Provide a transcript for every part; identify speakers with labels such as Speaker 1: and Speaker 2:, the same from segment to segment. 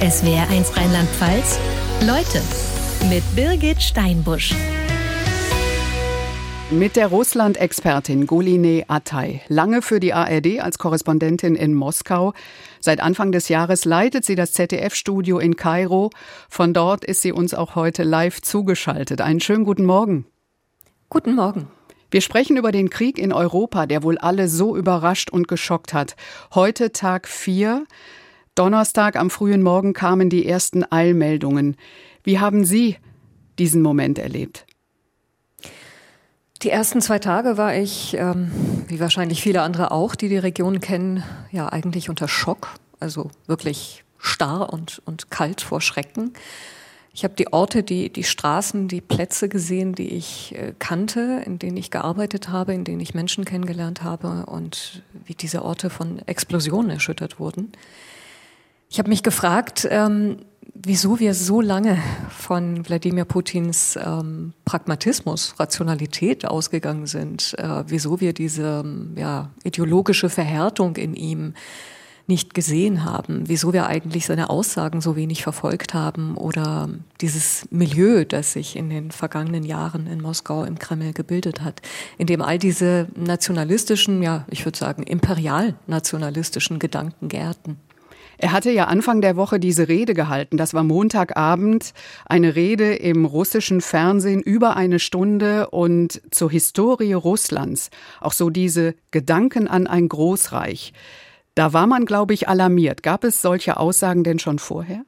Speaker 1: SWR1 Rheinland-Pfalz. Leute mit Birgit Steinbusch.
Speaker 2: Mit der Russland-Expertin Guline Atay. Lange für die ARD als Korrespondentin in Moskau. Seit Anfang des Jahres leitet sie das ZDF-Studio in Kairo. Von dort ist sie uns auch heute live zugeschaltet. Einen schönen guten Morgen.
Speaker 3: Guten Morgen.
Speaker 2: Wir sprechen über den Krieg in Europa, der wohl alle so überrascht und geschockt hat. Heute Tag 4. Donnerstag am frühen Morgen kamen die ersten Eilmeldungen. Wie haben Sie diesen Moment erlebt?
Speaker 3: Die ersten zwei Tage war ich, ähm, wie wahrscheinlich viele andere auch, die die Region kennen, ja eigentlich unter Schock, also wirklich starr und, und kalt vor Schrecken. Ich habe die Orte, die, die Straßen, die Plätze gesehen, die ich äh, kannte, in denen ich gearbeitet habe, in denen ich Menschen kennengelernt habe und wie diese Orte von Explosionen erschüttert wurden. Ich habe mich gefragt, ähm, wieso wir so lange von Wladimir Putins ähm, Pragmatismus, Rationalität ausgegangen sind, äh, wieso wir diese ähm, ja, ideologische Verhärtung in ihm nicht gesehen haben, wieso wir eigentlich seine Aussagen so wenig verfolgt haben oder dieses Milieu, das sich in den vergangenen Jahren in Moskau im Kreml gebildet hat, in dem all diese nationalistischen, ja, ich würde sagen, imperial-nationalistischen Gedanken gärten.
Speaker 2: Er hatte ja Anfang der Woche diese Rede gehalten. Das war Montagabend. Eine Rede im russischen Fernsehen über eine Stunde und zur Historie Russlands. Auch so diese Gedanken an ein Großreich. Da war man, glaube ich, alarmiert. Gab es solche Aussagen denn schon vorher?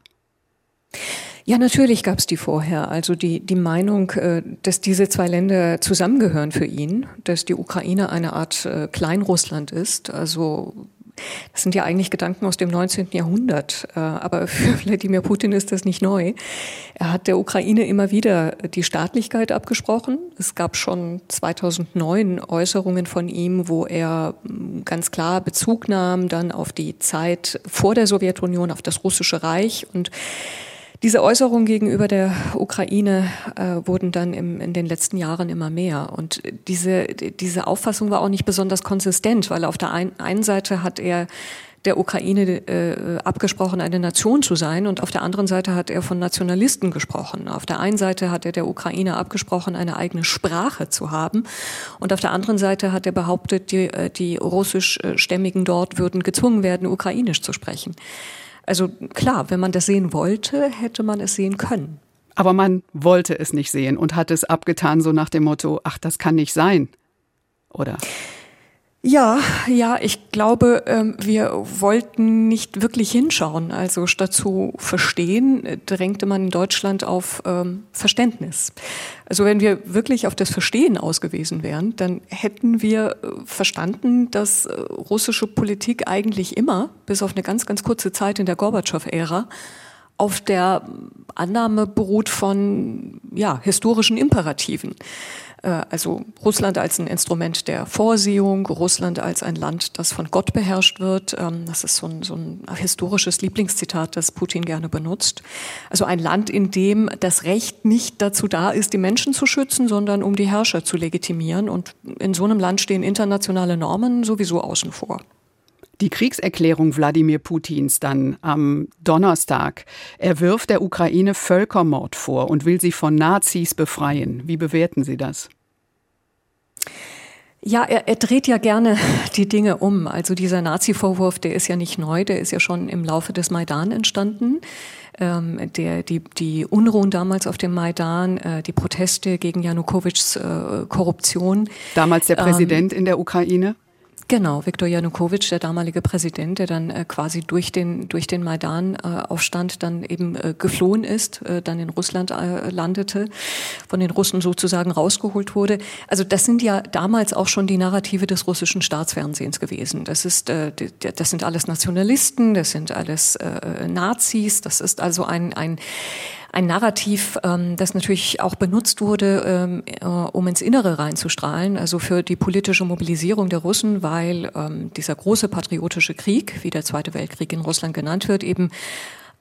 Speaker 3: Ja, natürlich gab es die vorher. Also die, die Meinung, äh, dass diese zwei Länder zusammengehören für ihn, dass die Ukraine eine Art äh, Kleinrussland ist, also das sind ja eigentlich Gedanken aus dem 19. Jahrhundert. Äh, aber für Wladimir Putin ist das nicht neu. Er hat der Ukraine immer wieder die Staatlichkeit abgesprochen. Es gab schon 2009 Äußerungen von ihm, wo er mm, ganz klar Bezug nahm dann auf die Zeit vor der Sowjetunion, auf das russische Reich und diese Äußerungen gegenüber der Ukraine äh, wurden dann im, in den letzten Jahren immer mehr. Und diese, diese Auffassung war auch nicht besonders konsistent, weil auf der ein, einen Seite hat er der Ukraine äh, abgesprochen, eine Nation zu sein. Und auf der anderen Seite hat er von Nationalisten gesprochen. Auf der einen Seite hat er der Ukraine abgesprochen, eine eigene Sprache zu haben. Und auf der anderen Seite hat er behauptet, die, äh, die russischstämmigen dort würden gezwungen werden, ukrainisch zu sprechen. Also klar, wenn man das sehen wollte, hätte man es sehen können.
Speaker 2: Aber man wollte es nicht sehen und hat es abgetan, so nach dem Motto, ach, das kann nicht sein. Oder?
Speaker 3: Ja, ja, ich glaube, ähm, wir wollten nicht wirklich hinschauen. Also statt zu verstehen, äh, drängte man in Deutschland auf ähm, Verständnis. Also wenn wir wirklich auf das Verstehen ausgewiesen wären, dann hätten wir äh, verstanden, dass äh, russische Politik eigentlich immer, bis auf eine ganz, ganz kurze Zeit in der Gorbatschow-Ära, auf der Annahme beruht von ja, historischen Imperativen. Äh, also Russland als ein Instrument der Vorsehung, Russland als ein Land, das von Gott beherrscht wird. Ähm, das ist so ein, so ein historisches Lieblingszitat, das Putin gerne benutzt. Also ein Land, in dem das Recht nicht dazu da ist, die Menschen zu schützen, sondern um die Herrscher zu legitimieren. Und in so einem Land stehen internationale Normen sowieso außen vor.
Speaker 2: Die Kriegserklärung Wladimir Putins dann am Donnerstag. Er wirft der Ukraine Völkermord vor und will sie von Nazis befreien. Wie bewerten Sie das?
Speaker 3: Ja, er, er dreht ja gerne die Dinge um. Also dieser Nazi-Vorwurf, der ist ja nicht neu, der ist ja schon im Laufe des Maidan entstanden. Ähm, der, die, die Unruhen damals auf dem Maidan, äh, die Proteste gegen Janukowitschs äh, Korruption.
Speaker 2: Damals der ähm, Präsident ähm, in der Ukraine?
Speaker 3: Genau, Viktor Janukowitsch, der damalige Präsident, der dann äh, quasi durch den, durch den Maidan-Aufstand äh, dann eben äh, geflohen ist, äh, dann in Russland äh, landete, von den Russen sozusagen rausgeholt wurde. Also das sind ja damals auch schon die Narrative des russischen Staatsfernsehens gewesen. Das ist, äh, das sind alles Nationalisten, das sind alles Nazis, das ist also ein, ein ein Narrativ, ähm, das natürlich auch benutzt wurde, ähm, äh, um ins Innere reinzustrahlen, also für die politische Mobilisierung der Russen, weil ähm, dieser große patriotische Krieg, wie der Zweite Weltkrieg in Russland genannt wird, eben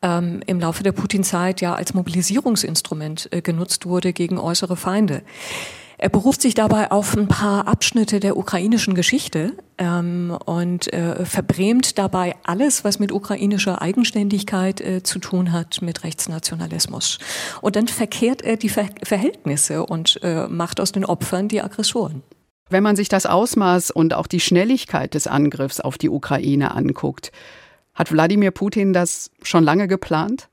Speaker 3: ähm, im Laufe der Putin-Zeit ja als Mobilisierungsinstrument äh, genutzt wurde gegen äußere Feinde. Er beruft sich dabei auf ein paar Abschnitte der ukrainischen Geschichte ähm, und äh, verbrämt dabei alles, was mit ukrainischer Eigenständigkeit äh, zu tun hat, mit Rechtsnationalismus. Und dann verkehrt er die Ver Verhältnisse und äh, macht aus den Opfern die Aggressoren.
Speaker 2: Wenn man sich das Ausmaß und auch die Schnelligkeit des Angriffs auf die Ukraine anguckt, hat Wladimir Putin das schon lange geplant?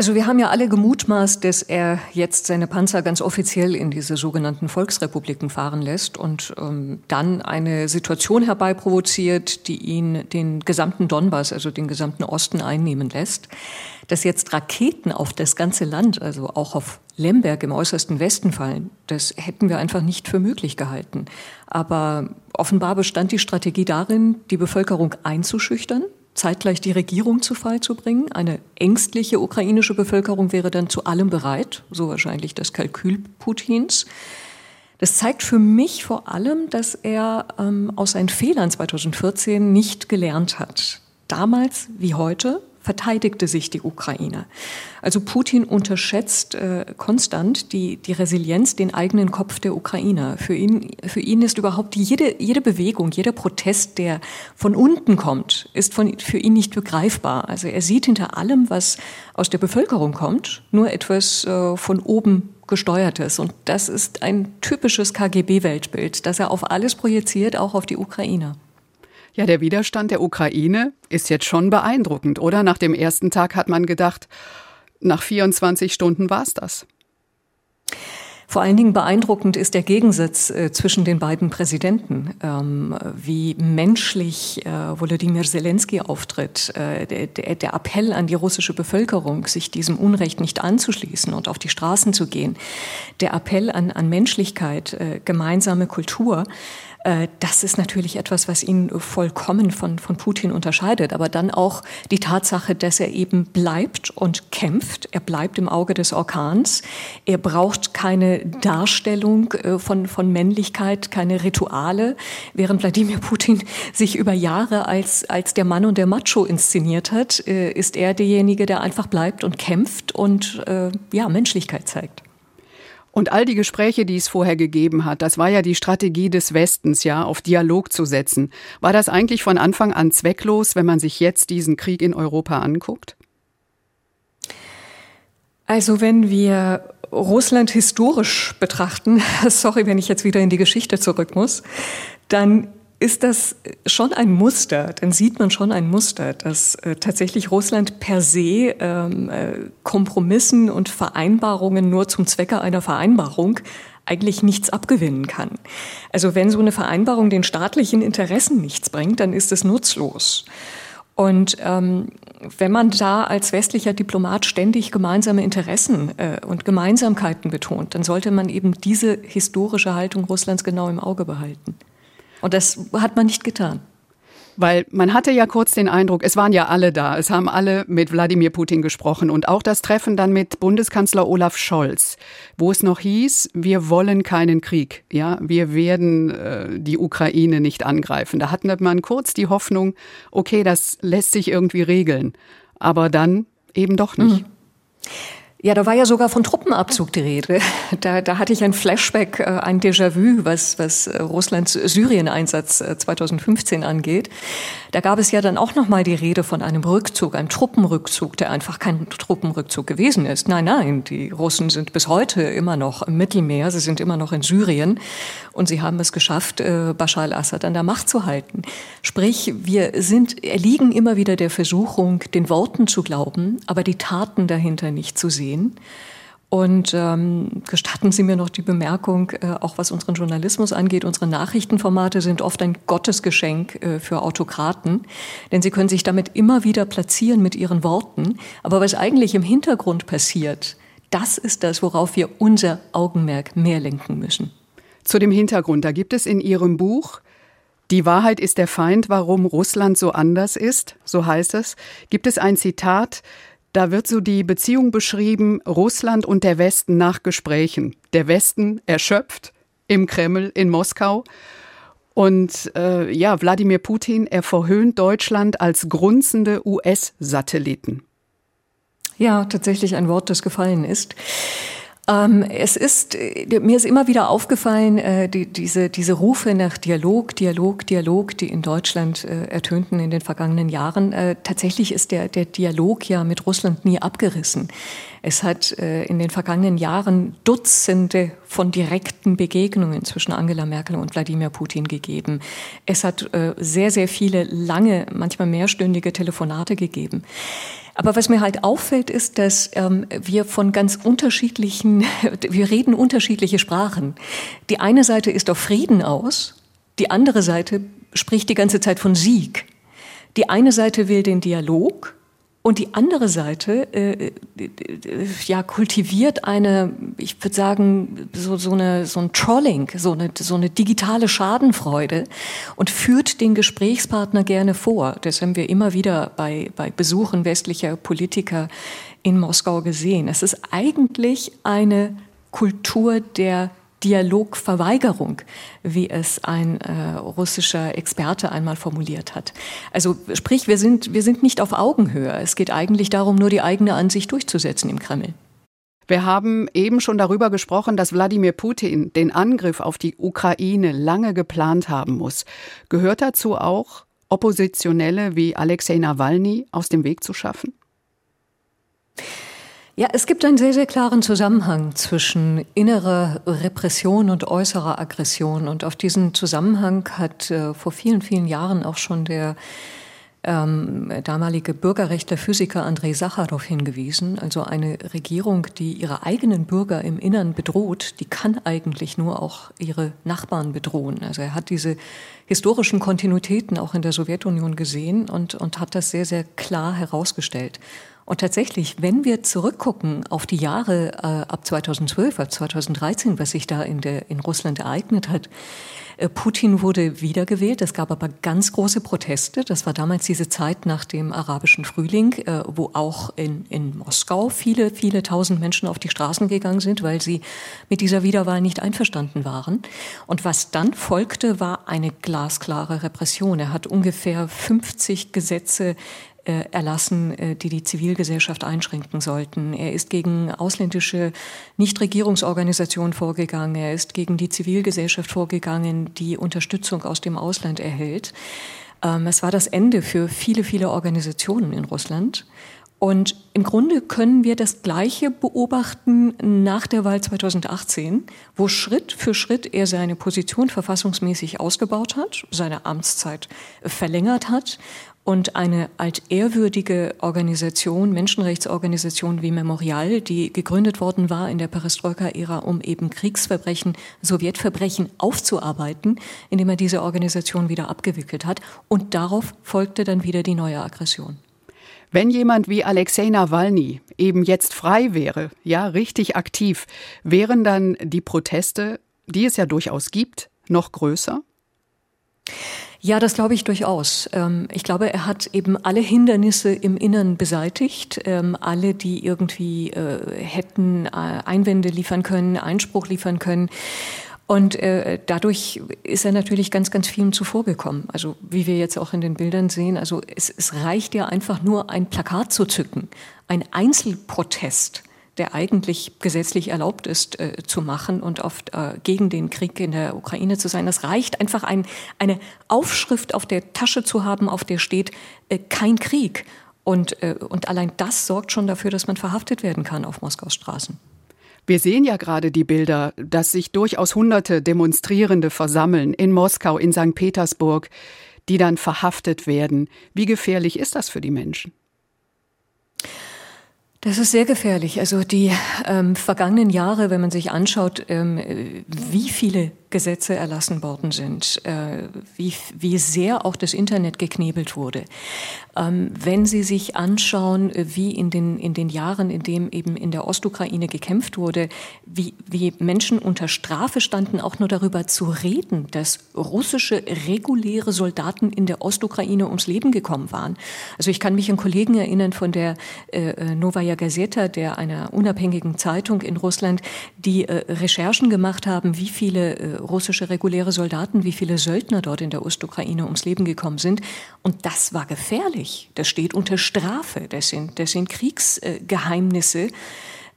Speaker 3: Also wir haben ja alle gemutmaßt, dass er jetzt seine Panzer ganz offiziell in diese sogenannten Volksrepubliken fahren lässt und ähm, dann eine Situation herbeiprovoziert, die ihn den gesamten Donbass, also den gesamten Osten einnehmen lässt. Dass jetzt Raketen auf das ganze Land, also auch auf Lemberg im äußersten Westen fallen, das hätten wir einfach nicht für möglich gehalten. Aber offenbar bestand die Strategie darin, die Bevölkerung einzuschüchtern, zeitgleich die Regierung zu Fall zu bringen. Eine ängstliche ukrainische Bevölkerung wäre dann zu allem bereit, so wahrscheinlich das Kalkül Putins. Das zeigt für mich vor allem, dass er ähm, aus seinen Fehlern 2014 nicht gelernt hat. Damals wie heute verteidigte sich die Ukraine. Also Putin unterschätzt äh, konstant die, die Resilienz, den eigenen Kopf der Ukrainer. Für ihn, für ihn ist überhaupt jede, jede Bewegung, jeder Protest, der von unten kommt, ist von, für ihn nicht begreifbar. Also er sieht hinter allem, was aus der Bevölkerung kommt, nur etwas äh, von oben gesteuertes. Und das ist ein typisches KGB-Weltbild, das er auf alles projiziert, auch auf die Ukrainer.
Speaker 2: Ja, der Widerstand der Ukraine ist jetzt schon beeindruckend, oder? Nach dem ersten Tag hat man gedacht, nach 24 Stunden war es das.
Speaker 3: Vor allen Dingen beeindruckend ist der Gegensatz äh, zwischen den beiden Präsidenten, ähm, wie menschlich äh, Volodymyr Zelensky auftritt, äh, der, der, Appell an die russische Bevölkerung, sich diesem Unrecht nicht anzuschließen und auf die Straßen zu gehen, der Appell an, an Menschlichkeit, äh, gemeinsame Kultur. Äh, das ist natürlich etwas, was ihn vollkommen von, von Putin unterscheidet. Aber dann auch die Tatsache, dass er eben bleibt und kämpft. Er bleibt im Auge des Orkans. Er braucht keine Darstellung äh, von, von Männlichkeit, keine Rituale. Während Wladimir Putin sich über Jahre als, als der Mann und der Macho inszeniert hat, äh, ist er derjenige, der einfach bleibt und kämpft und ja, Menschlichkeit zeigt.
Speaker 2: Und all die Gespräche, die es vorher gegeben hat, das war ja die Strategie des Westens, ja, auf Dialog zu setzen. War das eigentlich von Anfang an zwecklos, wenn man sich jetzt diesen Krieg in Europa anguckt?
Speaker 3: Also wenn wir Russland historisch betrachten, sorry, wenn ich jetzt wieder in die Geschichte zurück muss, dann ist das schon ein Muster, dann sieht man schon ein Muster, dass äh, tatsächlich Russland per se ähm, äh, Kompromissen und Vereinbarungen nur zum Zwecke einer Vereinbarung eigentlich nichts abgewinnen kann. Also wenn so eine Vereinbarung den staatlichen Interessen nichts bringt, dann ist es nutzlos. Und ähm, wenn man da als westlicher Diplomat ständig gemeinsame Interessen äh, und Gemeinsamkeiten betont, dann sollte man eben diese historische Haltung Russlands genau im Auge behalten. Und das hat man nicht getan.
Speaker 2: Weil man hatte ja kurz den Eindruck, es waren ja alle da, es haben alle mit Wladimir Putin gesprochen und auch das Treffen dann mit Bundeskanzler Olaf Scholz, wo es noch hieß, wir wollen keinen Krieg, ja, wir werden äh, die Ukraine nicht angreifen. Da hatte man kurz die Hoffnung, okay, das lässt sich irgendwie regeln, aber dann eben doch nicht. Mhm.
Speaker 3: Ja, da war ja sogar von Truppenabzug die Rede. Da, da hatte ich ein Flashback, äh, ein Déjà-vu, was, was äh, Russlands Syrien-Einsatz 2015 äh, angeht. Da gab es ja dann auch noch mal die Rede von einem Rückzug, einem Truppenrückzug, der einfach kein Truppenrückzug gewesen ist. Nein, nein, die Russen sind bis heute immer noch im Mittelmeer, sie sind immer noch in Syrien und sie haben es geschafft, Bashar al-Assad an der Macht zu halten. Sprich, wir sind, erliegen immer wieder der Versuchung, den Worten zu glauben, aber die Taten dahinter nicht zu sehen sehen. Und ähm, gestatten Sie mir noch die Bemerkung, äh, auch was unseren Journalismus angeht, unsere Nachrichtenformate sind oft ein Gottesgeschenk äh, für Autokraten, denn sie können sich damit immer wieder platzieren mit ihren Worten. Aber was eigentlich im Hintergrund passiert, das ist das, worauf wir unser Augenmerk mehr lenken müssen.
Speaker 2: Zu dem Hintergrund, da gibt es in Ihrem Buch die Wahrheit ist der Feind, warum Russland so anders ist, so heißt es, gibt es ein Zitat, da wird so die Beziehung beschrieben, Russland und der Westen nach Gesprächen. Der Westen erschöpft im Kreml in Moskau. Und äh, ja, Wladimir Putin, er verhöhnt Deutschland als grunzende US-Satelliten.
Speaker 3: Ja, tatsächlich ein Wort, das gefallen ist. Ähm, es ist, äh, mir ist immer wieder aufgefallen, äh, die, diese, diese Rufe nach Dialog, Dialog, Dialog, die in Deutschland äh, ertönten in den vergangenen Jahren. Äh, tatsächlich ist der, der Dialog ja mit Russland nie abgerissen. Es hat äh, in den vergangenen Jahren Dutzende von direkten Begegnungen zwischen Angela Merkel und Wladimir Putin gegeben. Es hat äh, sehr, sehr viele lange, manchmal mehrstündige Telefonate gegeben. Aber was mir halt auffällt, ist, dass ähm, wir von ganz unterschiedlichen, wir reden unterschiedliche Sprachen. Die eine Seite ist auf Frieden aus, die andere Seite spricht die ganze Zeit von Sieg. Die eine Seite will den Dialog, und die andere Seite äh, äh, ja, kultiviert eine, ich würde sagen, so, so, eine, so ein Trolling, so eine, so eine digitale Schadenfreude und führt den Gesprächspartner gerne vor. Das haben wir immer wieder bei, bei Besuchen westlicher Politiker in Moskau gesehen. Es ist eigentlich eine Kultur der Dialogverweigerung, wie es ein äh, russischer Experte einmal formuliert hat. Also sprich, wir sind, wir sind nicht auf Augenhöhe. Es geht eigentlich darum, nur die eigene Ansicht durchzusetzen im Kreml.
Speaker 2: Wir haben eben schon darüber gesprochen, dass Wladimir Putin den Angriff auf die Ukraine lange geplant haben muss. Gehört dazu auch, Oppositionelle wie Alexei Nawalny aus dem Weg zu schaffen?
Speaker 3: Ja, es gibt einen sehr, sehr klaren Zusammenhang zwischen innerer Repression und äußerer Aggression. Und auf diesen Zusammenhang hat äh, vor vielen, vielen Jahren auch schon der ähm, damalige Bürgerrechtler Physiker Andrei Sacharow hingewiesen. Also eine Regierung, die ihre eigenen Bürger im Innern bedroht, die kann eigentlich nur auch ihre Nachbarn bedrohen. Also er hat diese historischen Kontinuitäten auch in der Sowjetunion gesehen und, und hat das sehr, sehr klar herausgestellt. Und tatsächlich, wenn wir zurückgucken auf die Jahre äh, ab 2012, ab 2013, was sich da in, der, in Russland ereignet hat, äh, Putin wurde wiedergewählt. Es gab aber ganz große Proteste. Das war damals diese Zeit nach dem arabischen Frühling, äh, wo auch in, in Moskau viele, viele tausend Menschen auf die Straßen gegangen sind, weil sie mit dieser Wiederwahl nicht einverstanden waren. Und was dann folgte, war eine glasklare Repression. Er hat ungefähr 50 Gesetze erlassen, äh, die die Zivilgesellschaft einschränken sollten. Er ist gegen ausländische Nichtregierungsorganisationen vorgegangen. Er ist gegen die Zivilgesellschaft vorgegangen, die Unterstützung aus dem Ausland erhält. Ähm, es war das Ende für viele, viele Organisationen in Russland. Und im Grunde können wir das Gleiche beobachten nach der Wahl 2018, wo Schritt für Schritt er seine Position verfassungsmäßig ausgebaut hat, seine Amtszeit verlängert hat und eine altehrwürdige Organisation, Menschenrechtsorganisation wie Memorial, die gegründet worden war in der Perestroika-Ära, um eben Kriegsverbrechen, Sowjetverbrechen aufzuarbeiten, indem er diese Organisation wieder abgewickelt hat. Und darauf folgte dann wieder die neue Aggression.
Speaker 2: Wenn jemand wie Alexei Nawalny eben jetzt frei wäre, ja, richtig aktiv, wären dann die Proteste, die es ja durchaus gibt, noch größer?
Speaker 3: Ja, das glaube ich durchaus. Ähm, ich glaube, er hat eben alle Hindernisse im Innern beseitigt, ähm, alle, die irgendwie äh, hätten äh, Einwände liefern können, Einspruch liefern können. Und äh, dadurch ist er natürlich ganz, ganz vielen zuvorgekommen. Also wie wir jetzt auch in den Bildern sehen, also es, es reicht ja einfach nur ein Plakat zu zücken, ein Einzelprotest der eigentlich gesetzlich erlaubt ist äh, zu machen und oft äh, gegen den Krieg in der Ukraine zu sein. Das reicht einfach ein, eine Aufschrift auf der Tasche zu haben, auf der steht äh, kein Krieg. Und, äh, und allein das sorgt schon dafür, dass man verhaftet werden kann auf Moskaus Straßen.
Speaker 2: Wir sehen ja gerade die Bilder, dass sich durchaus hunderte Demonstrierende versammeln in Moskau, in St. Petersburg, die dann verhaftet werden. Wie gefährlich ist das für die Menschen?
Speaker 3: Das ist sehr gefährlich. Also die ähm, vergangenen Jahre, wenn man sich anschaut, ähm, wie viele Gesetze erlassen worden sind, äh, wie, wie sehr auch das Internet geknebelt wurde. Ähm, wenn Sie sich anschauen, wie in den, in den Jahren, in dem eben in der Ostukraine gekämpft wurde, wie, wie Menschen unter Strafe standen, auch nur darüber zu reden, dass russische reguläre Soldaten in der Ostukraine ums Leben gekommen waren. Also ich kann mich an Kollegen erinnern von der äh, äh Novaya Gazeta, der einer unabhängigen Zeitung in Russland, die äh, Recherchen gemacht haben, wie viele äh, russische reguläre Soldaten, wie viele Söldner dort in der Ostukraine ums Leben gekommen sind. Und das war gefährlich. Das steht unter Strafe. Das sind, das sind Kriegsgeheimnisse.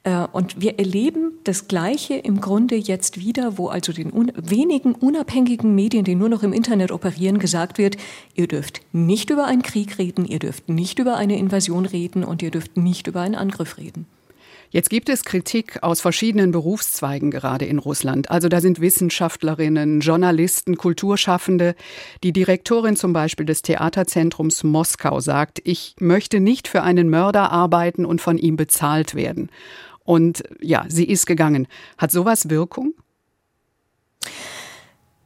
Speaker 3: Äh, und wir erleben das Gleiche im Grunde jetzt wieder, wo also den un wenigen unabhängigen Medien, die nur noch im Internet operieren, gesagt wird, ihr dürft nicht über einen Krieg reden, ihr dürft nicht über eine Invasion reden und ihr dürft nicht über einen Angriff reden.
Speaker 2: Jetzt gibt es Kritik aus verschiedenen Berufszweigen gerade in Russland. Also da sind Wissenschaftlerinnen, Journalisten, Kulturschaffende. Die Direktorin zum Beispiel des Theaterzentrums Moskau sagt, ich möchte nicht für einen Mörder arbeiten und von ihm bezahlt werden. Und ja, sie ist gegangen. Hat sowas Wirkung?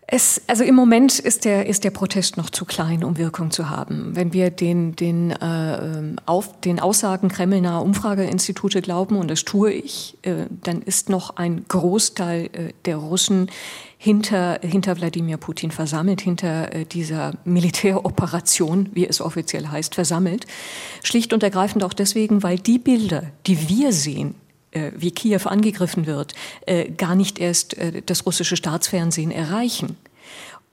Speaker 3: Es, also im Moment ist der, ist der Protest noch zu klein, um Wirkung zu haben. Wenn wir den, den, äh, auf, den Aussagen kremlnaher Umfrageinstitute glauben, und das tue ich, äh, dann ist noch ein Großteil äh, der Russen hinter, hinter Wladimir Putin versammelt, hinter äh, dieser Militäroperation, wie es offiziell heißt, versammelt. Schlicht und ergreifend auch deswegen, weil die Bilder, die wir sehen, wie Kiew angegriffen wird, äh, gar nicht erst äh, das russische Staatsfernsehen erreichen.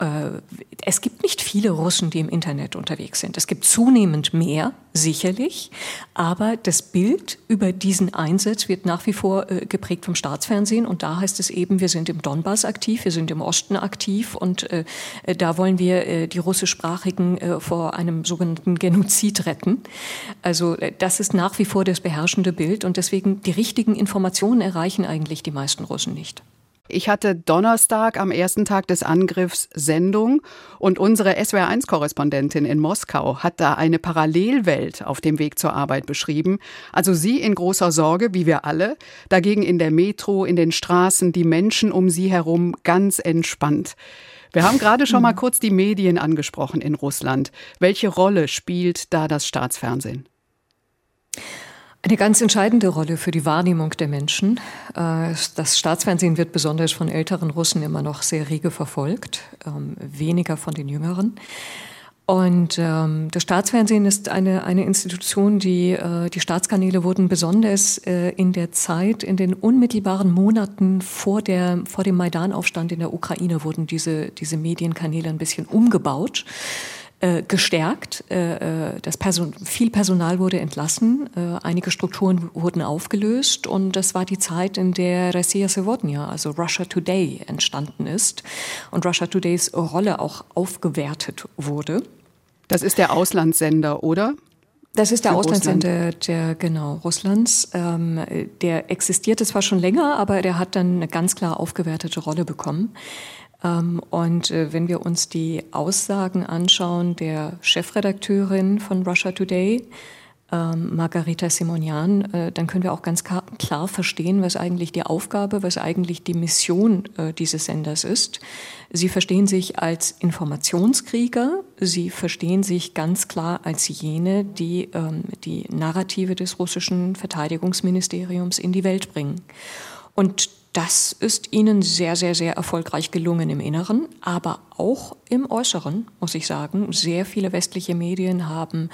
Speaker 3: Äh, es gibt nicht viele Russen, die im Internet unterwegs sind. Es gibt zunehmend mehr, sicherlich, aber das Bild über diesen Einsatz wird nach wie vor äh, geprägt vom Staatsfernsehen und da heißt es eben, wir sind im Donbass aktiv, wir sind im Osten aktiv und äh, da wollen wir die russischsprachigen vor einem sogenannten Genozid retten. Also das ist nach wie vor das beherrschende Bild und deswegen die richtigen Informationen erreichen eigentlich die meisten Russen nicht.
Speaker 2: Ich hatte Donnerstag am ersten Tag des Angriffs Sendung und unsere SWR1-Korrespondentin in Moskau hat da eine Parallelwelt auf dem Weg zur Arbeit beschrieben. Also sie in großer Sorge, wie wir alle, dagegen in der Metro, in den Straßen, die Menschen um sie herum ganz entspannt. Wir haben gerade schon mal hm. kurz die Medien angesprochen in Russland. Welche Rolle spielt da das Staatsfernsehen?
Speaker 3: Eine ganz entscheidende Rolle für die Wahrnehmung der Menschen. Äh, das Staatsfernsehen wird besonders von älteren Russen immer noch sehr rege verfolgt, ähm, weniger von den Jüngeren. Und ähm, das Staatsfernsehen ist eine, eine Institution, die, äh, die Staatskanäle wurden besonders äh, in der Zeit, in den unmittelbaren Monaten vor, der, vor dem Maidan-Aufstand in der Ukraine wurden diese, diese Medienkanäle ein bisschen umgebaut äh, gestärkt. Äh, äh, das Person viel Personal wurde entlassen, äh, einige Strukturen wurden aufgelöst und das war die Zeit, in der Ressia Sevotnia, also Russia Today, entstanden ist und Russia Todays Rolle auch aufgewertet wurde.
Speaker 2: Das ist der Auslandssender, oder?
Speaker 3: Das ist der Auslandssender der, genau Russlands. Ähm, der existierte zwar schon länger, aber der hat dann eine ganz klar aufgewertete Rolle bekommen. Ähm, und äh, wenn wir uns die Aussagen anschauen der Chefredakteurin von Russia Today, ähm, Margarita Simonian, äh, dann können wir auch ganz klar verstehen, was eigentlich die Aufgabe, was eigentlich die Mission äh, dieses Senders ist. Sie verstehen sich als Informationskrieger, sie verstehen sich ganz klar als jene, die ähm, die Narrative des russischen Verteidigungsministeriums in die Welt bringen. Und das ist ihnen sehr, sehr, sehr erfolgreich gelungen im Inneren, aber auch im Äußeren, muss ich sagen. Sehr viele westliche Medien haben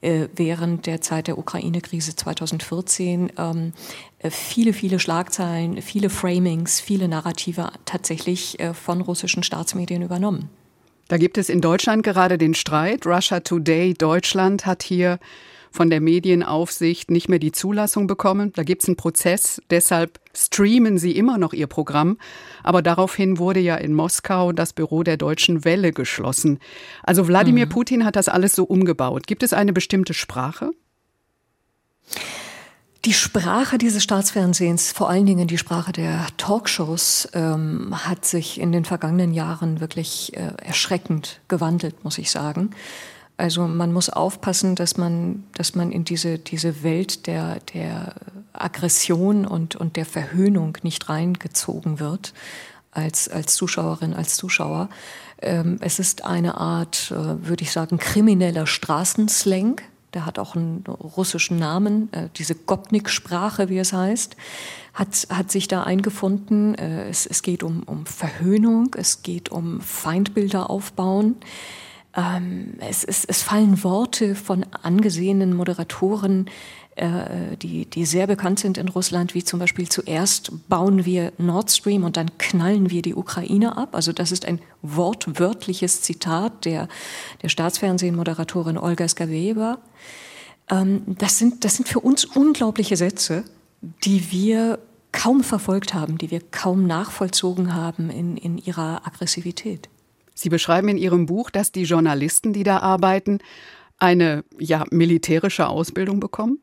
Speaker 3: äh, während der Zeit der Ukraine-Krise 2014 ähm, äh, viele, viele Schlagzeilen, viele Framings, viele Narrative tatsächlich äh, von russischen Staatsmedien übernommen.
Speaker 2: Da gibt es in Deutschland gerade den Streit. Russia Today Deutschland hat hier von der Medienaufsicht nicht mehr die Zulassung bekommen. Da gibt es einen Prozess, deshalb streamen sie immer noch ihr Programm. Aber daraufhin wurde ja in Moskau das Büro der Deutschen Welle geschlossen. Also Wladimir mhm. Putin hat das alles so umgebaut. Gibt es eine bestimmte Sprache?
Speaker 3: Die Sprache dieses Staatsfernsehens, vor allen Dingen die Sprache der Talkshows, ähm, hat sich in den vergangenen Jahren wirklich äh, erschreckend gewandelt, muss ich sagen. Also man muss aufpassen, dass man, dass man in diese, diese Welt der, der Aggression und, und der Verhöhnung nicht reingezogen wird als, als Zuschauerin, als Zuschauer. Ähm, es ist eine Art, äh, würde ich sagen, krimineller Straßenslang. Der hat auch einen russischen Namen, äh, diese Gopnik-Sprache, wie es heißt, hat, hat sich da eingefunden. Äh, es, es geht um, um Verhöhnung, es geht um Feindbilder aufbauen. Ähm, es, es, es fallen Worte von angesehenen Moderatoren, äh, die, die sehr bekannt sind in Russland, wie zum Beispiel zuerst bauen wir Nord Stream und dann knallen wir die Ukraine ab. Also das ist ein wortwörtliches Zitat der, der Staatsfernsehmoderatorin Olga Skaveva. Ähm, das, sind, das sind für uns unglaubliche Sätze. die wir kaum verfolgt haben, die wir kaum nachvollzogen haben in, in ihrer Aggressivität.
Speaker 2: Sie beschreiben in Ihrem Buch, dass die Journalisten, die da arbeiten, eine ja, militärische Ausbildung bekommen?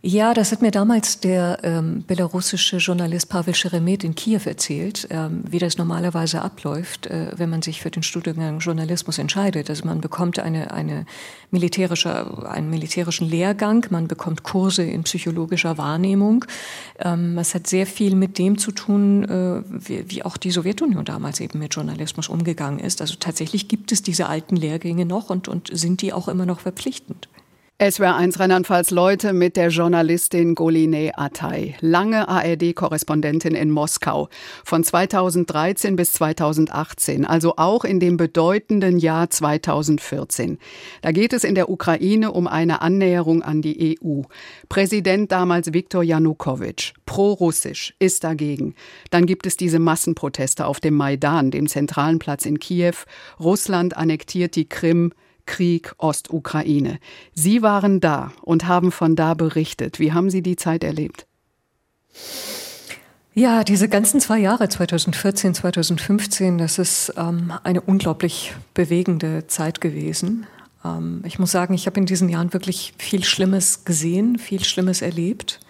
Speaker 3: Ja, das hat mir damals der ähm, belarussische Journalist Pavel Scheremet in Kiew erzählt, ähm, wie das normalerweise abläuft, äh, wenn man sich für den Studiengang Journalismus entscheidet. Also man bekommt eine, eine militärische, einen militärischen Lehrgang, man bekommt Kurse in psychologischer Wahrnehmung. Ähm, es hat sehr viel mit dem zu tun, äh, wie, wie auch die Sowjetunion damals eben mit Journalismus umgegangen ist. Also tatsächlich gibt es diese alten Lehrgänge noch und, und sind die auch immer noch verpflichtend.
Speaker 2: SWR 1 Rheinland-Pfalz Leute mit der Journalistin Goline Atay, lange ARD-Korrespondentin in Moskau, von 2013 bis 2018, also auch in dem bedeutenden Jahr 2014. Da geht es in der Ukraine um eine Annäherung an die EU. Präsident damals Viktor Janukowitsch, pro-russisch, ist dagegen. Dann gibt es diese Massenproteste auf dem Maidan, dem zentralen Platz in Kiew. Russland annektiert die Krim. Krieg Ostukraine. Sie waren da und haben von da berichtet. Wie haben Sie die Zeit erlebt?
Speaker 3: Ja, diese ganzen zwei Jahre, 2014, 2015, das ist ähm, eine unglaublich bewegende Zeit gewesen. Ähm, ich muss sagen, ich habe in diesen Jahren wirklich viel Schlimmes gesehen, viel Schlimmes erlebt.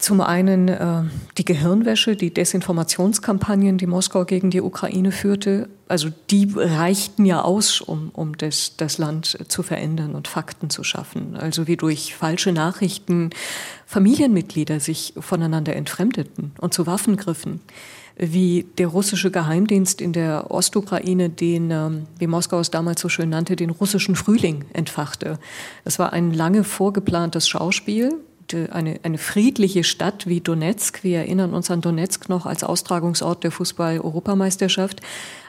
Speaker 3: Zum einen äh, die Gehirnwäsche, die Desinformationskampagnen, die Moskau gegen die Ukraine führte. Also die reichten ja aus, um, um das, das Land zu verändern und Fakten zu schaffen. Also wie durch falsche Nachrichten Familienmitglieder sich voneinander entfremdeten und zu Waffen griffen. Wie der russische Geheimdienst in der Ostukraine den, ähm, wie Moskau es damals so schön nannte, den russischen Frühling entfachte. Es war ein lange vorgeplantes Schauspiel, eine, eine friedliche Stadt wie Donetsk, wir erinnern uns an Donetsk noch als Austragungsort der Fußball-Europameisterschaft,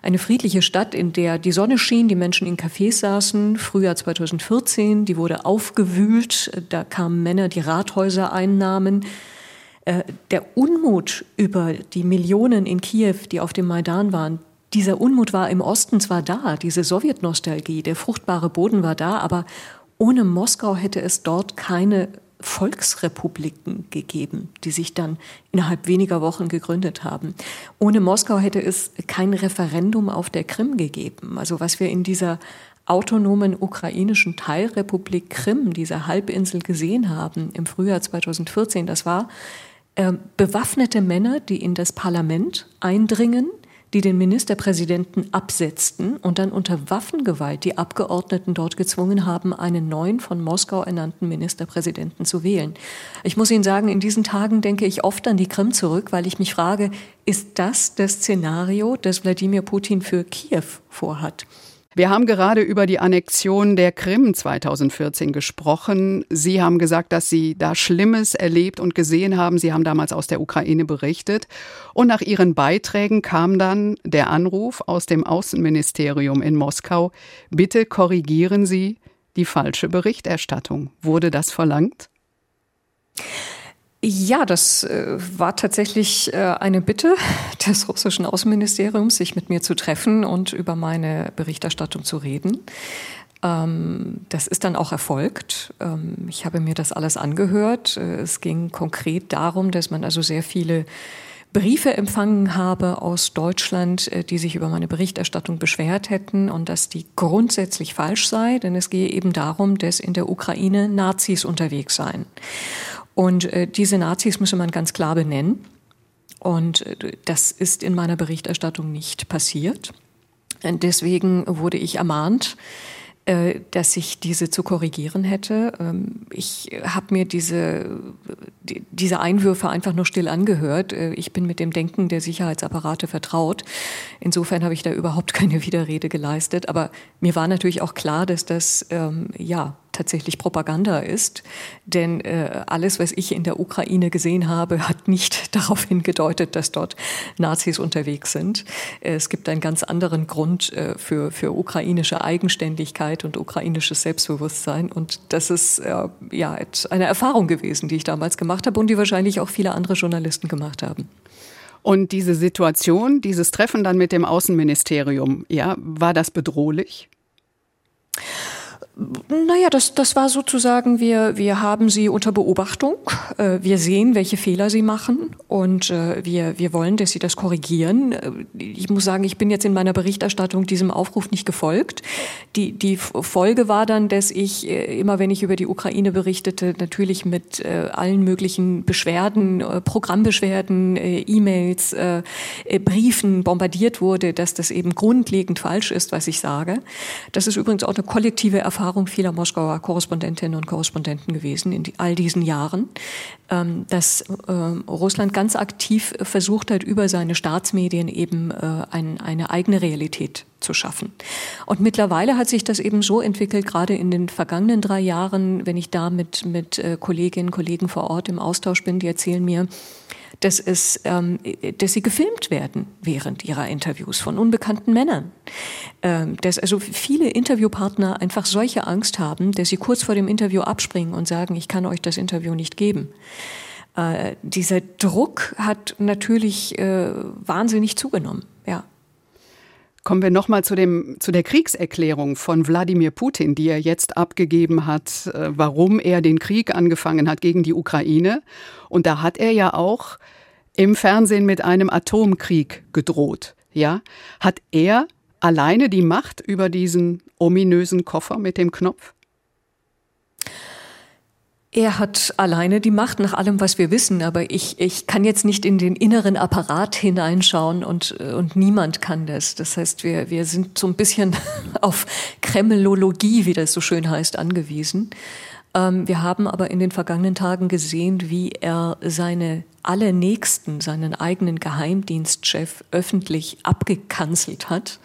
Speaker 3: eine friedliche Stadt, in der die Sonne schien, die Menschen in Cafés saßen, Frühjahr 2014, die wurde aufgewühlt, da kamen Männer, die Rathäuser einnahmen. Äh, der Unmut über die Millionen in Kiew, die auf dem Maidan waren, dieser Unmut war im Osten zwar da, diese Sowjetnostalgie, der fruchtbare Boden war da, aber ohne Moskau hätte es dort keine Volksrepubliken gegeben, die sich dann innerhalb weniger Wochen gegründet haben. Ohne Moskau hätte es kein Referendum auf der Krim gegeben. Also was wir in dieser autonomen ukrainischen Teilrepublik Krim, dieser Halbinsel gesehen haben im Frühjahr 2014, das war äh, bewaffnete Männer, die in das Parlament eindringen, die den Ministerpräsidenten absetzten und dann unter Waffengewalt die Abgeordneten dort gezwungen haben, einen neuen von Moskau ernannten Ministerpräsidenten zu wählen. Ich muss Ihnen sagen, in diesen Tagen denke ich oft an die Krim zurück, weil ich mich frage, ist das das Szenario, das Wladimir Putin für Kiew vorhat?
Speaker 2: Wir haben gerade über die Annexion der Krim 2014 gesprochen. Sie haben gesagt, dass Sie da Schlimmes erlebt und gesehen haben. Sie haben damals aus der Ukraine berichtet. Und nach Ihren Beiträgen kam dann der Anruf aus dem Außenministerium in Moskau. Bitte korrigieren Sie die falsche Berichterstattung. Wurde das verlangt?
Speaker 3: Ja, das äh, war tatsächlich äh, eine Bitte des russischen Außenministeriums, sich mit mir zu treffen und über meine Berichterstattung zu reden. Ähm, das ist dann auch erfolgt. Ähm, ich habe mir das alles angehört. Äh, es ging konkret darum, dass man also sehr viele Briefe empfangen habe aus Deutschland, die sich über meine Berichterstattung beschwert hätten und dass die grundsätzlich falsch sei, denn es gehe eben darum, dass in der Ukraine Nazis unterwegs seien. Und äh, diese Nazis müsse man ganz klar benennen. Und äh, das ist in meiner Berichterstattung nicht passiert. Und deswegen wurde ich ermahnt, äh, dass ich diese zu korrigieren hätte. Ähm, ich habe mir diese, diese Einwürfe einfach nur still angehört. Äh, ich bin mit dem Denken der Sicherheitsapparate vertraut. Insofern habe ich da überhaupt keine Widerrede geleistet. Aber mir war natürlich auch klar, dass das ähm, ja tatsächlich Propaganda ist. Denn äh, alles, was ich in der Ukraine gesehen habe, hat nicht darauf hingedeutet, dass dort Nazis unterwegs sind. Es gibt einen ganz anderen Grund äh, für, für ukrainische Eigenständigkeit und ukrainisches Selbstbewusstsein. Und das ist äh, ja eine Erfahrung gewesen, die ich damals gemacht habe und die wahrscheinlich auch viele andere Journalisten gemacht haben.
Speaker 2: Und diese Situation, dieses Treffen dann mit dem Außenministerium, ja, war das bedrohlich?
Speaker 3: Naja, das, das war sozusagen, wir, wir haben sie unter Beobachtung. Äh, wir sehen, welche Fehler sie machen und äh, wir, wir wollen, dass sie das korrigieren. Äh, ich muss sagen, ich bin jetzt in meiner Berichterstattung diesem Aufruf nicht gefolgt. Die, die Folge war dann, dass ich immer, wenn ich über die Ukraine berichtete, natürlich mit allen möglichen Beschwerden, Programmbeschwerden, E-Mails, Briefen bombardiert wurde, dass das eben grundlegend falsch ist, was ich sage. Das ist übrigens auch eine kollektive Erfahrung Erfahrung vieler Moskauer Korrespondentinnen und Korrespondenten gewesen in all diesen Jahren, ähm, dass ähm, Russland ganz aktiv versucht hat, über seine Staatsmedien eben äh, eine eigene Realität zu schaffen. Und mittlerweile hat sich das eben so entwickelt, gerade in den vergangenen drei Jahren, wenn ich da mit, mit äh, Kolleginnen und Kollegen vor Ort im Austausch bin, die erzählen mir, dass, es, ähm, dass sie gefilmt werden während ihrer Interviews von unbekannten Männern. Ähm, dass also viele Interviewpartner einfach solche Angst haben, dass sie kurz vor dem Interview abspringen und sagen, ich kann euch das Interview nicht geben. Äh, dieser Druck hat natürlich äh, wahnsinnig zugenommen. Ja.
Speaker 2: Kommen wir nochmal zu, zu der Kriegserklärung von Wladimir Putin, die er jetzt abgegeben hat, äh, warum er den Krieg angefangen hat gegen die Ukraine. Und da hat er ja auch im Fernsehen mit einem Atomkrieg gedroht. Ja, hat er alleine die Macht über diesen ominösen Koffer mit dem Knopf?
Speaker 3: Er hat alleine die Macht nach allem, was wir wissen, aber ich, ich kann jetzt nicht in den inneren Apparat hineinschauen und, und niemand kann das. Das heißt, wir, wir sind so ein bisschen auf Kremlologie, wie das so schön heißt, angewiesen. Ähm, wir haben aber in den vergangenen Tagen gesehen, wie er seine alle Nächsten, seinen eigenen Geheimdienstchef öffentlich abgekanzelt hat.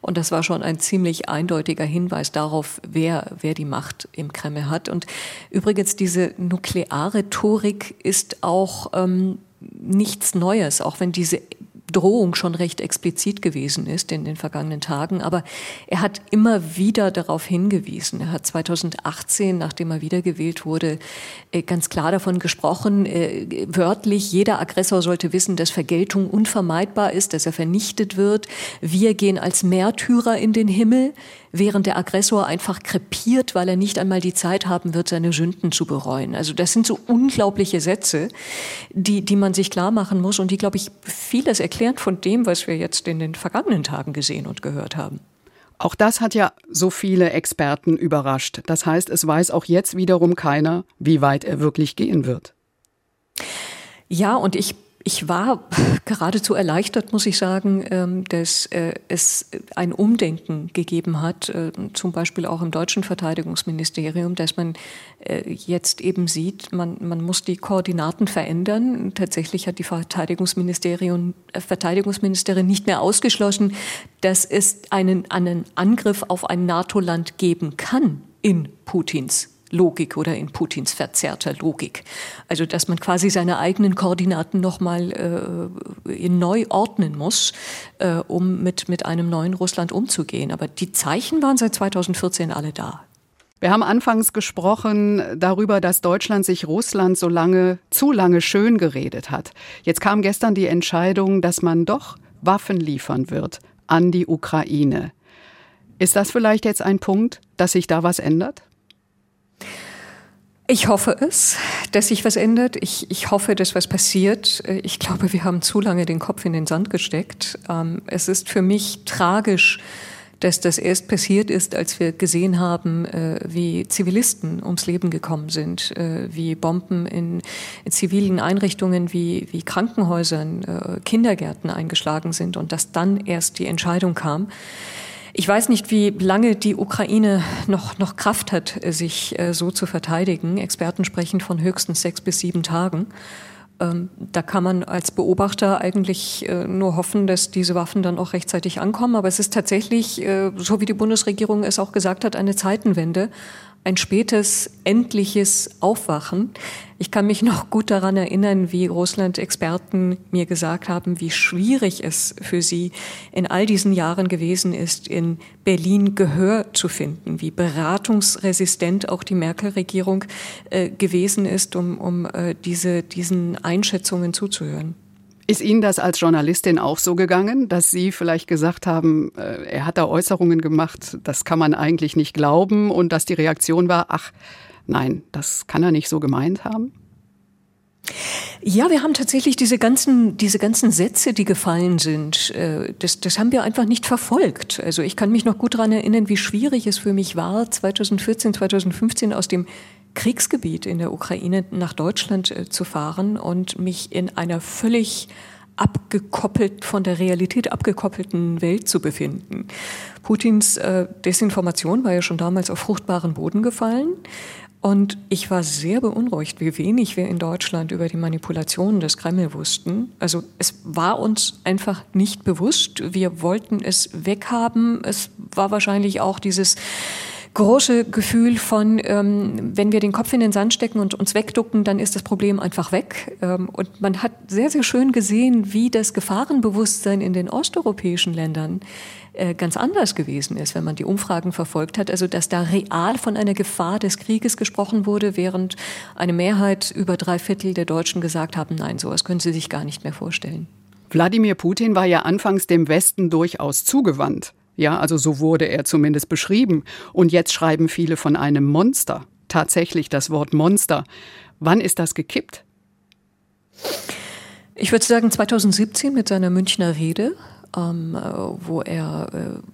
Speaker 3: Und das war schon ein ziemlich eindeutiger Hinweis darauf, wer, wer die Macht im Kreml hat. Und übrigens, diese Nuklearrhetorik ist auch ähm, nichts Neues, auch wenn diese Drohung schon recht explizit gewesen ist in den vergangenen Tagen. Aber er hat immer wieder darauf hingewiesen. Er hat 2018, nachdem er wiedergewählt wurde, äh, ganz klar davon gesprochen, äh, wörtlich, jeder Aggressor sollte wissen, dass Vergeltung unvermeidbar ist, dass er vernichtet wird. Wir gehen als Märtyrer in den Himmel während der Aggressor einfach krepiert, weil er nicht einmal die Zeit haben wird, seine Sünden zu bereuen. Also das sind so unglaubliche Sätze, die, die man sich klar machen muss und die, glaube ich, vieles erklären von dem, was wir jetzt in den vergangenen Tagen gesehen und gehört haben.
Speaker 2: Auch das hat ja so viele Experten überrascht. Das heißt, es weiß auch jetzt wiederum keiner, wie weit er wirklich gehen wird.
Speaker 3: Ja, und ich ich war geradezu erleichtert, muss ich sagen, ähm, dass äh, es ein Umdenken gegeben hat, äh, zum Beispiel auch im deutschen Verteidigungsministerium, dass man äh, jetzt eben sieht, man, man muss die Koordinaten verändern. Tatsächlich hat die Verteidigungsministerium, Verteidigungsministerin nicht mehr ausgeschlossen, dass es einen, einen Angriff auf ein NATO-Land geben kann in Putins Logik oder in Putins verzerrter Logik. Also dass man quasi seine eigenen Koordinaten nochmal äh, neu ordnen muss, äh, um mit, mit einem neuen Russland umzugehen. Aber die Zeichen waren seit 2014 alle da.
Speaker 2: Wir haben anfangs gesprochen darüber, dass Deutschland sich Russland so lange, zu lange schön geredet hat. Jetzt kam gestern die Entscheidung, dass man doch Waffen liefern wird an die Ukraine. Ist das vielleicht jetzt ein Punkt, dass sich da was ändert?
Speaker 3: Ich hoffe es, dass sich was ändert. Ich, ich hoffe, dass was passiert. Ich glaube, wir haben zu lange den Kopf in den Sand gesteckt. Ähm, es ist für mich tragisch, dass das erst passiert ist, als wir gesehen haben, äh, wie Zivilisten ums Leben gekommen sind, äh, wie Bomben in, zivilen Einrichtungen wie, wie Krankenhäusern, äh, Kindergärten eingeschlagen sind und dass dann erst die Entscheidung kam. Ich weiß nicht, wie lange die Ukraine noch, noch Kraft hat, sich äh, so zu verteidigen. Experten sprechen von höchstens sechs bis sieben Tagen. Ähm, da kann man als Beobachter eigentlich äh, nur hoffen, dass diese Waffen dann auch rechtzeitig ankommen. Aber es ist tatsächlich, äh, so wie die Bundesregierung es auch gesagt hat, eine Zeitenwende ein spätes, endliches Aufwachen. Ich kann mich noch gut daran erinnern, wie Russland-Experten mir gesagt haben, wie schwierig es für sie in all diesen Jahren gewesen ist, in Berlin Gehör zu finden, wie beratungsresistent auch die Merkel-Regierung äh, gewesen ist, um, um äh, diese, diesen Einschätzungen zuzuhören.
Speaker 2: Ist Ihnen das als Journalistin auch so gegangen, dass Sie vielleicht gesagt haben, äh, er hat da Äußerungen gemacht, das kann man eigentlich nicht glauben und dass die Reaktion war, ach nein, das kann er nicht so gemeint haben?
Speaker 3: Ja, wir haben tatsächlich diese ganzen, diese ganzen Sätze, die gefallen sind, äh, das, das haben wir einfach nicht verfolgt. Also ich kann mich noch gut daran erinnern, wie schwierig es für mich war, 2014, 2015 aus dem Kriegsgebiet in der Ukraine nach Deutschland äh, zu fahren und mich in einer völlig abgekoppelt, von der Realität abgekoppelten Welt zu befinden. Putins äh, Desinformation war ja schon damals auf fruchtbaren Boden gefallen. Und ich war sehr beunruhigt, wie wenig wir in Deutschland über die Manipulationen des Kreml wussten. Also es war uns einfach nicht bewusst. Wir wollten es weghaben. Es war wahrscheinlich auch dieses große Gefühl von, ähm, wenn wir den Kopf in den Sand stecken und uns wegducken, dann ist das Problem einfach weg. Ähm, und man hat sehr, sehr schön gesehen, wie das Gefahrenbewusstsein in den osteuropäischen Ländern äh, ganz anders gewesen ist, wenn man die Umfragen verfolgt hat. Also, dass da real von einer Gefahr des Krieges gesprochen wurde, während eine Mehrheit über drei Viertel der Deutschen gesagt haben, nein, sowas können sie sich gar nicht mehr vorstellen.
Speaker 2: Wladimir Putin war ja anfangs dem Westen durchaus zugewandt. Ja, also so wurde er zumindest beschrieben. Und jetzt schreiben viele von einem Monster. Tatsächlich das Wort Monster. Wann ist das gekippt?
Speaker 3: Ich würde sagen 2017 mit seiner Münchner Rede, ähm, äh, wo er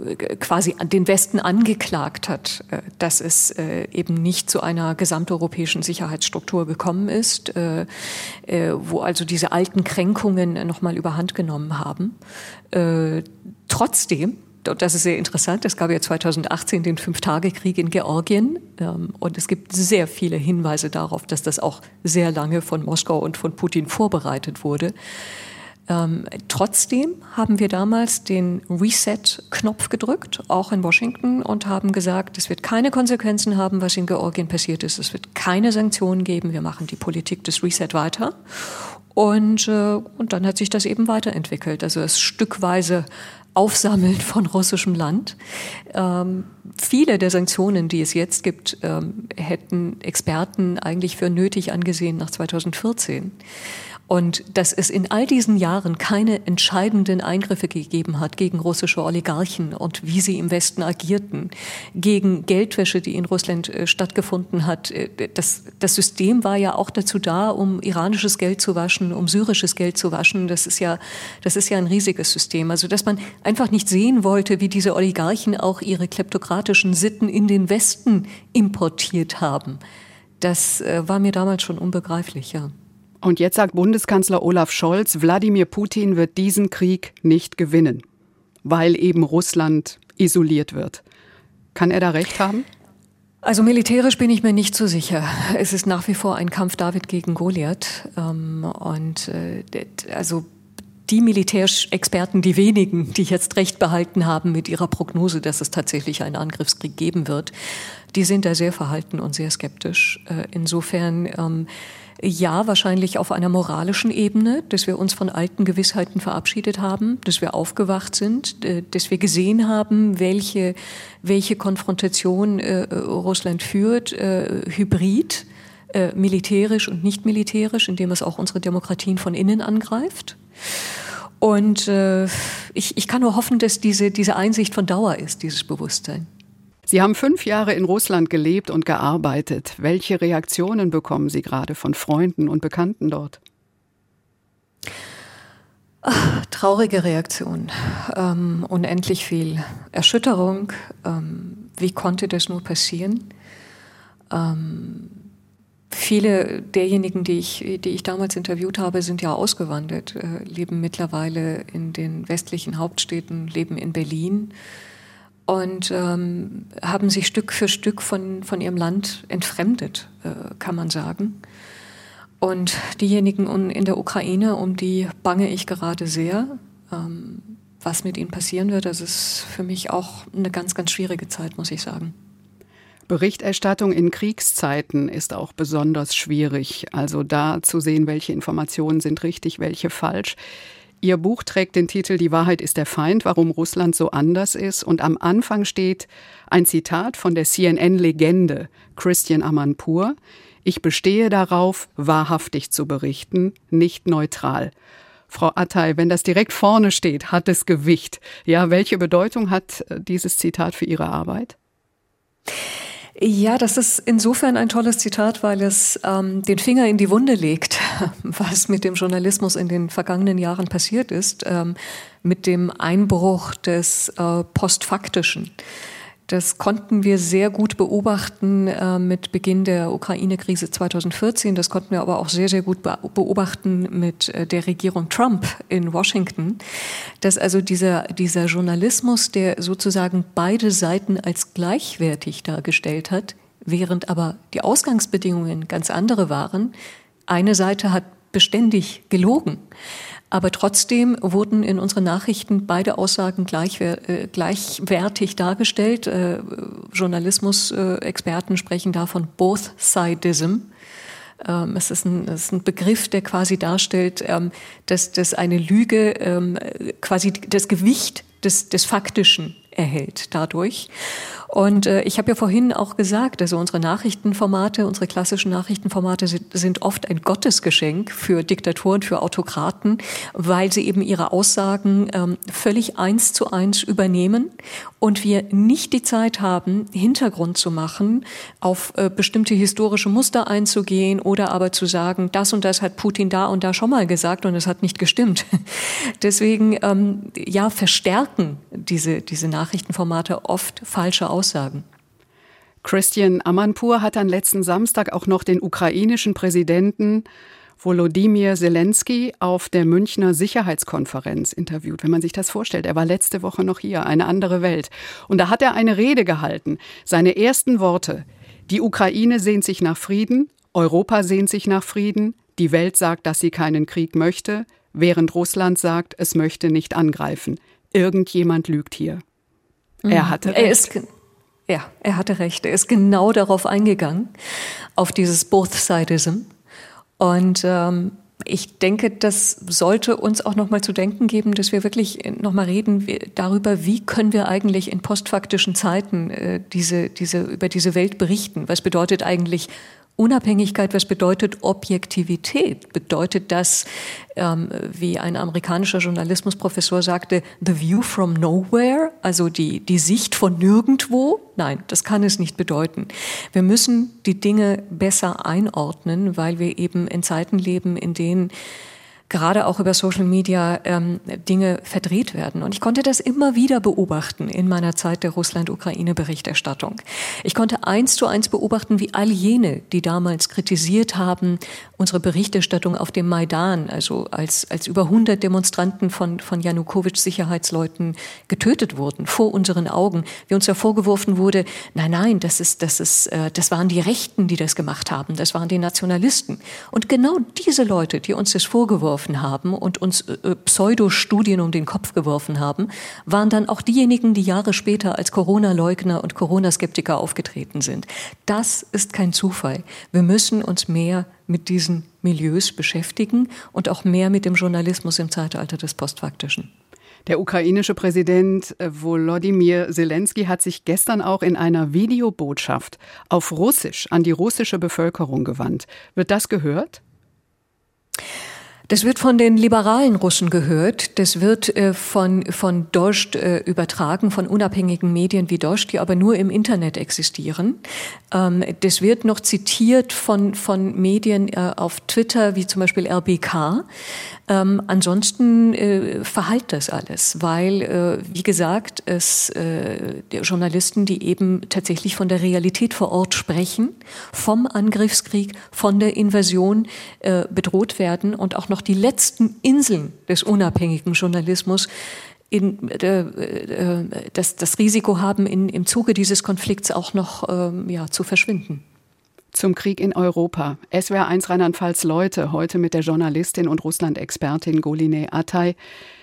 Speaker 3: äh, quasi den Westen angeklagt hat, äh, dass es äh, eben nicht zu einer gesamteuropäischen Sicherheitsstruktur gekommen ist, äh, äh, wo also diese alten Kränkungen nochmal überhand genommen haben. trotzdem und das ist sehr interessant, es gab ja 2018 den Fünf-Tage-Krieg in Georgien ähm, und es gibt sehr viele Hinweise darauf, dass das auch sehr lange von Moskau und von Putin vorbereitet wurde. Ähm, trotzdem haben wir damals den Reset-Knopf gedrückt, auch in Washington, und haben gesagt, es wird keine Konsequenzen haben, was in Georgien passiert ist. Es wird keine Sanktionen geben. Wir machen die Politik des Reset weiter. Und, äh, und dann hat sich das eben weiterentwickelt. Also das stückweise Aufsammeln von russischem Land. Ähm, viele der Sanktionen, die es jetzt gibt, ähm, hätten Experten eigentlich für nötig angesehen nach 2014. Und dass es in all diesen Jahren keine entscheidenden Eingriffe gegeben hat gegen russische Oligarchen und wie sie im Westen agierten, gegen Geldwäsche, die in Russland äh, stattgefunden hat. Äh, das, das System war ja auch dazu da, um iranisches Geld zu waschen, um syrisches Geld zu waschen. Das ist ja, das ist ja ein riesiges System. Also, dass man einfach nicht sehen wollte, wie diese Oligarchen auch ihre kleptokratischen Sitten in den Westen importiert haben. Das äh, war mir damals schon unbegreiflich, ja.
Speaker 2: Und jetzt sagt Bundeskanzler Olaf Scholz, Wladimir Putin wird diesen Krieg nicht gewinnen, weil eben Russland isoliert wird. Kann er da recht haben?
Speaker 3: Also militärisch bin ich mir nicht so sicher. Es ist nach wie vor ein Kampf David gegen Goliath. Ähm, und äh, also die Militärexperten, die wenigen, die jetzt recht behalten haben mit ihrer Prognose, dass es tatsächlich einen Angriffskrieg geben wird, die sind da sehr verhalten und sehr skeptisch. Äh, insofern ähm, ja, wahrscheinlich auf einer moralischen Ebene, dass wir uns von alten Gewissheiten verabschiedet haben, dass wir aufgewacht sind, äh, dass wir gesehen haben, welche, welche Konfrontation äh, Russland führt, hybrid, äh, militärisch und nicht militärisch, indem es auch unsere Demokratien von innen angreift. Und äh, ich, ich kann nur hoffen, dass diese, diese Einsicht von Dauer ist, dieses Bewusstsein.
Speaker 2: Sie haben fünf Jahre in Russland gelebt und gearbeitet. Welche Reaktionen bekommen Sie gerade von Freunden und Bekannten dort?
Speaker 3: Ach, traurige Reaktion, ähm, unendlich viel Erschütterung. Ähm, wie konnte das nur passieren? Ähm, viele derjenigen, die ich, die ich damals interviewt habe, sind ja ausgewandert, äh, leben mittlerweile in den westlichen Hauptstädten, leben in Berlin und ähm, haben sich Stück für Stück von, von ihrem Land entfremdet, äh, kann man sagen. Und diejenigen in der Ukraine, um die bange ich gerade sehr. Ähm, was mit ihnen passieren wird, das ist für mich auch eine ganz, ganz schwierige Zeit, muss ich sagen.
Speaker 2: Berichterstattung in Kriegszeiten ist auch besonders schwierig. Also da zu sehen, welche Informationen sind richtig, welche falsch. Ihr Buch trägt den Titel Die Wahrheit ist der Feind, warum Russland so anders ist. Und am Anfang steht ein Zitat von der CNN-Legende Christian Amanpour. Ich bestehe darauf, wahrhaftig zu berichten, nicht neutral. Frau Attay, wenn das direkt vorne steht, hat es Gewicht. Ja, welche Bedeutung hat äh, dieses Zitat für Ihre Arbeit?
Speaker 3: Ja, das ist insofern ein tolles Zitat, weil es ähm, den Finger in die Wunde legt, was mit dem Journalismus in den vergangenen Jahren passiert ist, ähm, mit dem Einbruch des äh, Postfaktischen. Das konnten wir sehr gut beobachten äh, mit Beginn der Ukraine-Krise 2014. Das konnten wir aber auch sehr, sehr gut beobachten mit äh, der Regierung Trump in Washington. Dass also dieser, dieser Journalismus, der sozusagen beide Seiten als gleichwertig dargestellt hat, während aber die Ausgangsbedingungen ganz andere waren. Eine Seite hat beständig gelogen. Aber trotzdem wurden in unseren Nachrichten beide Aussagen gleich, äh, gleichwertig dargestellt. Äh, Journalismusexperten sprechen da von Both-Sidism. Ähm, es, ist ein, es ist ein Begriff, der quasi darstellt, ähm, dass, dass eine Lüge ähm, quasi das Gewicht des, des Faktischen erhält dadurch. Und äh, ich habe ja vorhin auch gesagt, also unsere Nachrichtenformate, unsere klassischen Nachrichtenformate sind, sind oft ein Gottesgeschenk für Diktaturen, für Autokraten, weil sie eben ihre Aussagen ähm, völlig eins zu eins übernehmen und wir nicht die Zeit haben, Hintergrund zu machen, auf äh, bestimmte historische Muster einzugehen oder aber zu sagen, das und das hat Putin da und da schon mal gesagt und es hat nicht gestimmt. Deswegen ähm, ja verstärken diese diese Nachrichtenformate oft falsche Aussagen.
Speaker 2: Christian Amanpour hat dann letzten Samstag auch noch den ukrainischen Präsidenten Volodymyr Zelensky auf der Münchner Sicherheitskonferenz interviewt. Wenn man sich das vorstellt, er war letzte Woche noch hier, eine andere Welt. Und da hat er eine Rede gehalten. Seine ersten Worte. Die Ukraine sehnt sich nach Frieden, Europa sehnt sich nach Frieden, die Welt sagt, dass sie keinen Krieg möchte, während Russland sagt, es möchte nicht angreifen. Irgendjemand lügt hier.
Speaker 3: Mhm. Er hatte recht. Er ist, ja, er hatte recht. Er ist genau darauf eingegangen, auf dieses Both-Sidism. Und ähm, ich denke, das sollte uns auch noch mal zu denken geben, dass wir wirklich noch mal reden darüber, wie können wir eigentlich in postfaktischen Zeiten äh, diese, diese, über diese Welt berichten? Was bedeutet eigentlich Unabhängigkeit, was bedeutet Objektivität? Bedeutet das, ähm, wie ein amerikanischer Journalismusprofessor sagte, the view from nowhere, also die, die Sicht von nirgendwo? Nein, das kann es nicht bedeuten. Wir müssen die Dinge besser einordnen, weil wir eben in Zeiten leben, in denen gerade auch über Social Media ähm, Dinge verdreht werden. Und ich konnte das immer wieder beobachten in meiner Zeit der Russland-Ukraine-Berichterstattung. Ich konnte eins zu eins beobachten, wie all jene, die damals kritisiert haben, unsere Berichterstattung auf dem Maidan, also als, als über 100 Demonstranten von, von Janukowitsch Sicherheitsleuten getötet wurden, vor unseren Augen, wie uns ja vorgeworfen wurde, nein, nein, das ist, das ist, äh, das waren die Rechten, die das gemacht haben, das waren die Nationalisten. Und genau diese Leute, die uns das vorgeworfen vorgeworfen haben und uns äh, Pseudostudien um den Kopf geworfen haben, waren dann auch diejenigen, die Jahre später als Corona-Leugner und Corona-Skeptiker aufgetreten sind. Das ist kein Zufall. Wir müssen uns mehr mit diesen Milieus beschäftigen und auch mehr mit dem Journalismus im Zeitalter des Postfaktischen.
Speaker 2: Der ukrainische Präsident äh, Volodymyr Zelensky hat sich gestern auch in einer Videobotschaft auf Russisch an die russische Bevölkerung gewandt. Wird das gehört?
Speaker 3: Das wird von den liberalen Russen gehört. Das wird äh, von, von Dost äh, übertragen, von unabhängigen Medien wie Dost, die aber nur im Internet existieren. Ähm, das wird noch zitiert von, von Medien äh, auf Twitter, wie zum Beispiel RBK. Ähm, ansonsten äh, verhallt das alles, weil, äh, wie gesagt, es äh, Journalisten, die eben tatsächlich von der Realität vor Ort sprechen, vom Angriffskrieg, von der Invasion äh, bedroht werden und auch noch die letzten Inseln des unabhängigen Journalismus in, äh, äh, das, das Risiko haben, in, im Zuge dieses Konflikts auch noch ähm, ja, zu verschwinden
Speaker 2: zum Krieg in Europa. SWR 1 Rheinland-Pfalz Leute, heute mit der Journalistin und Russland-Expertin Goline Atay.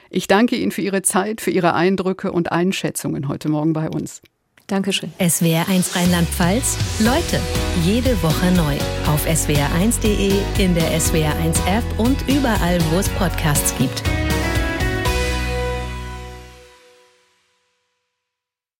Speaker 2: Ich danke Ihnen für Ihre Zeit, für Ihre Eindrücke und Einschätzungen heute Morgen bei uns.
Speaker 3: Dankeschön.
Speaker 1: SWR 1 Rheinland-Pfalz Leute, jede Woche neu. Auf swr1.de, in der SWR 1 App und überall, wo es Podcasts gibt.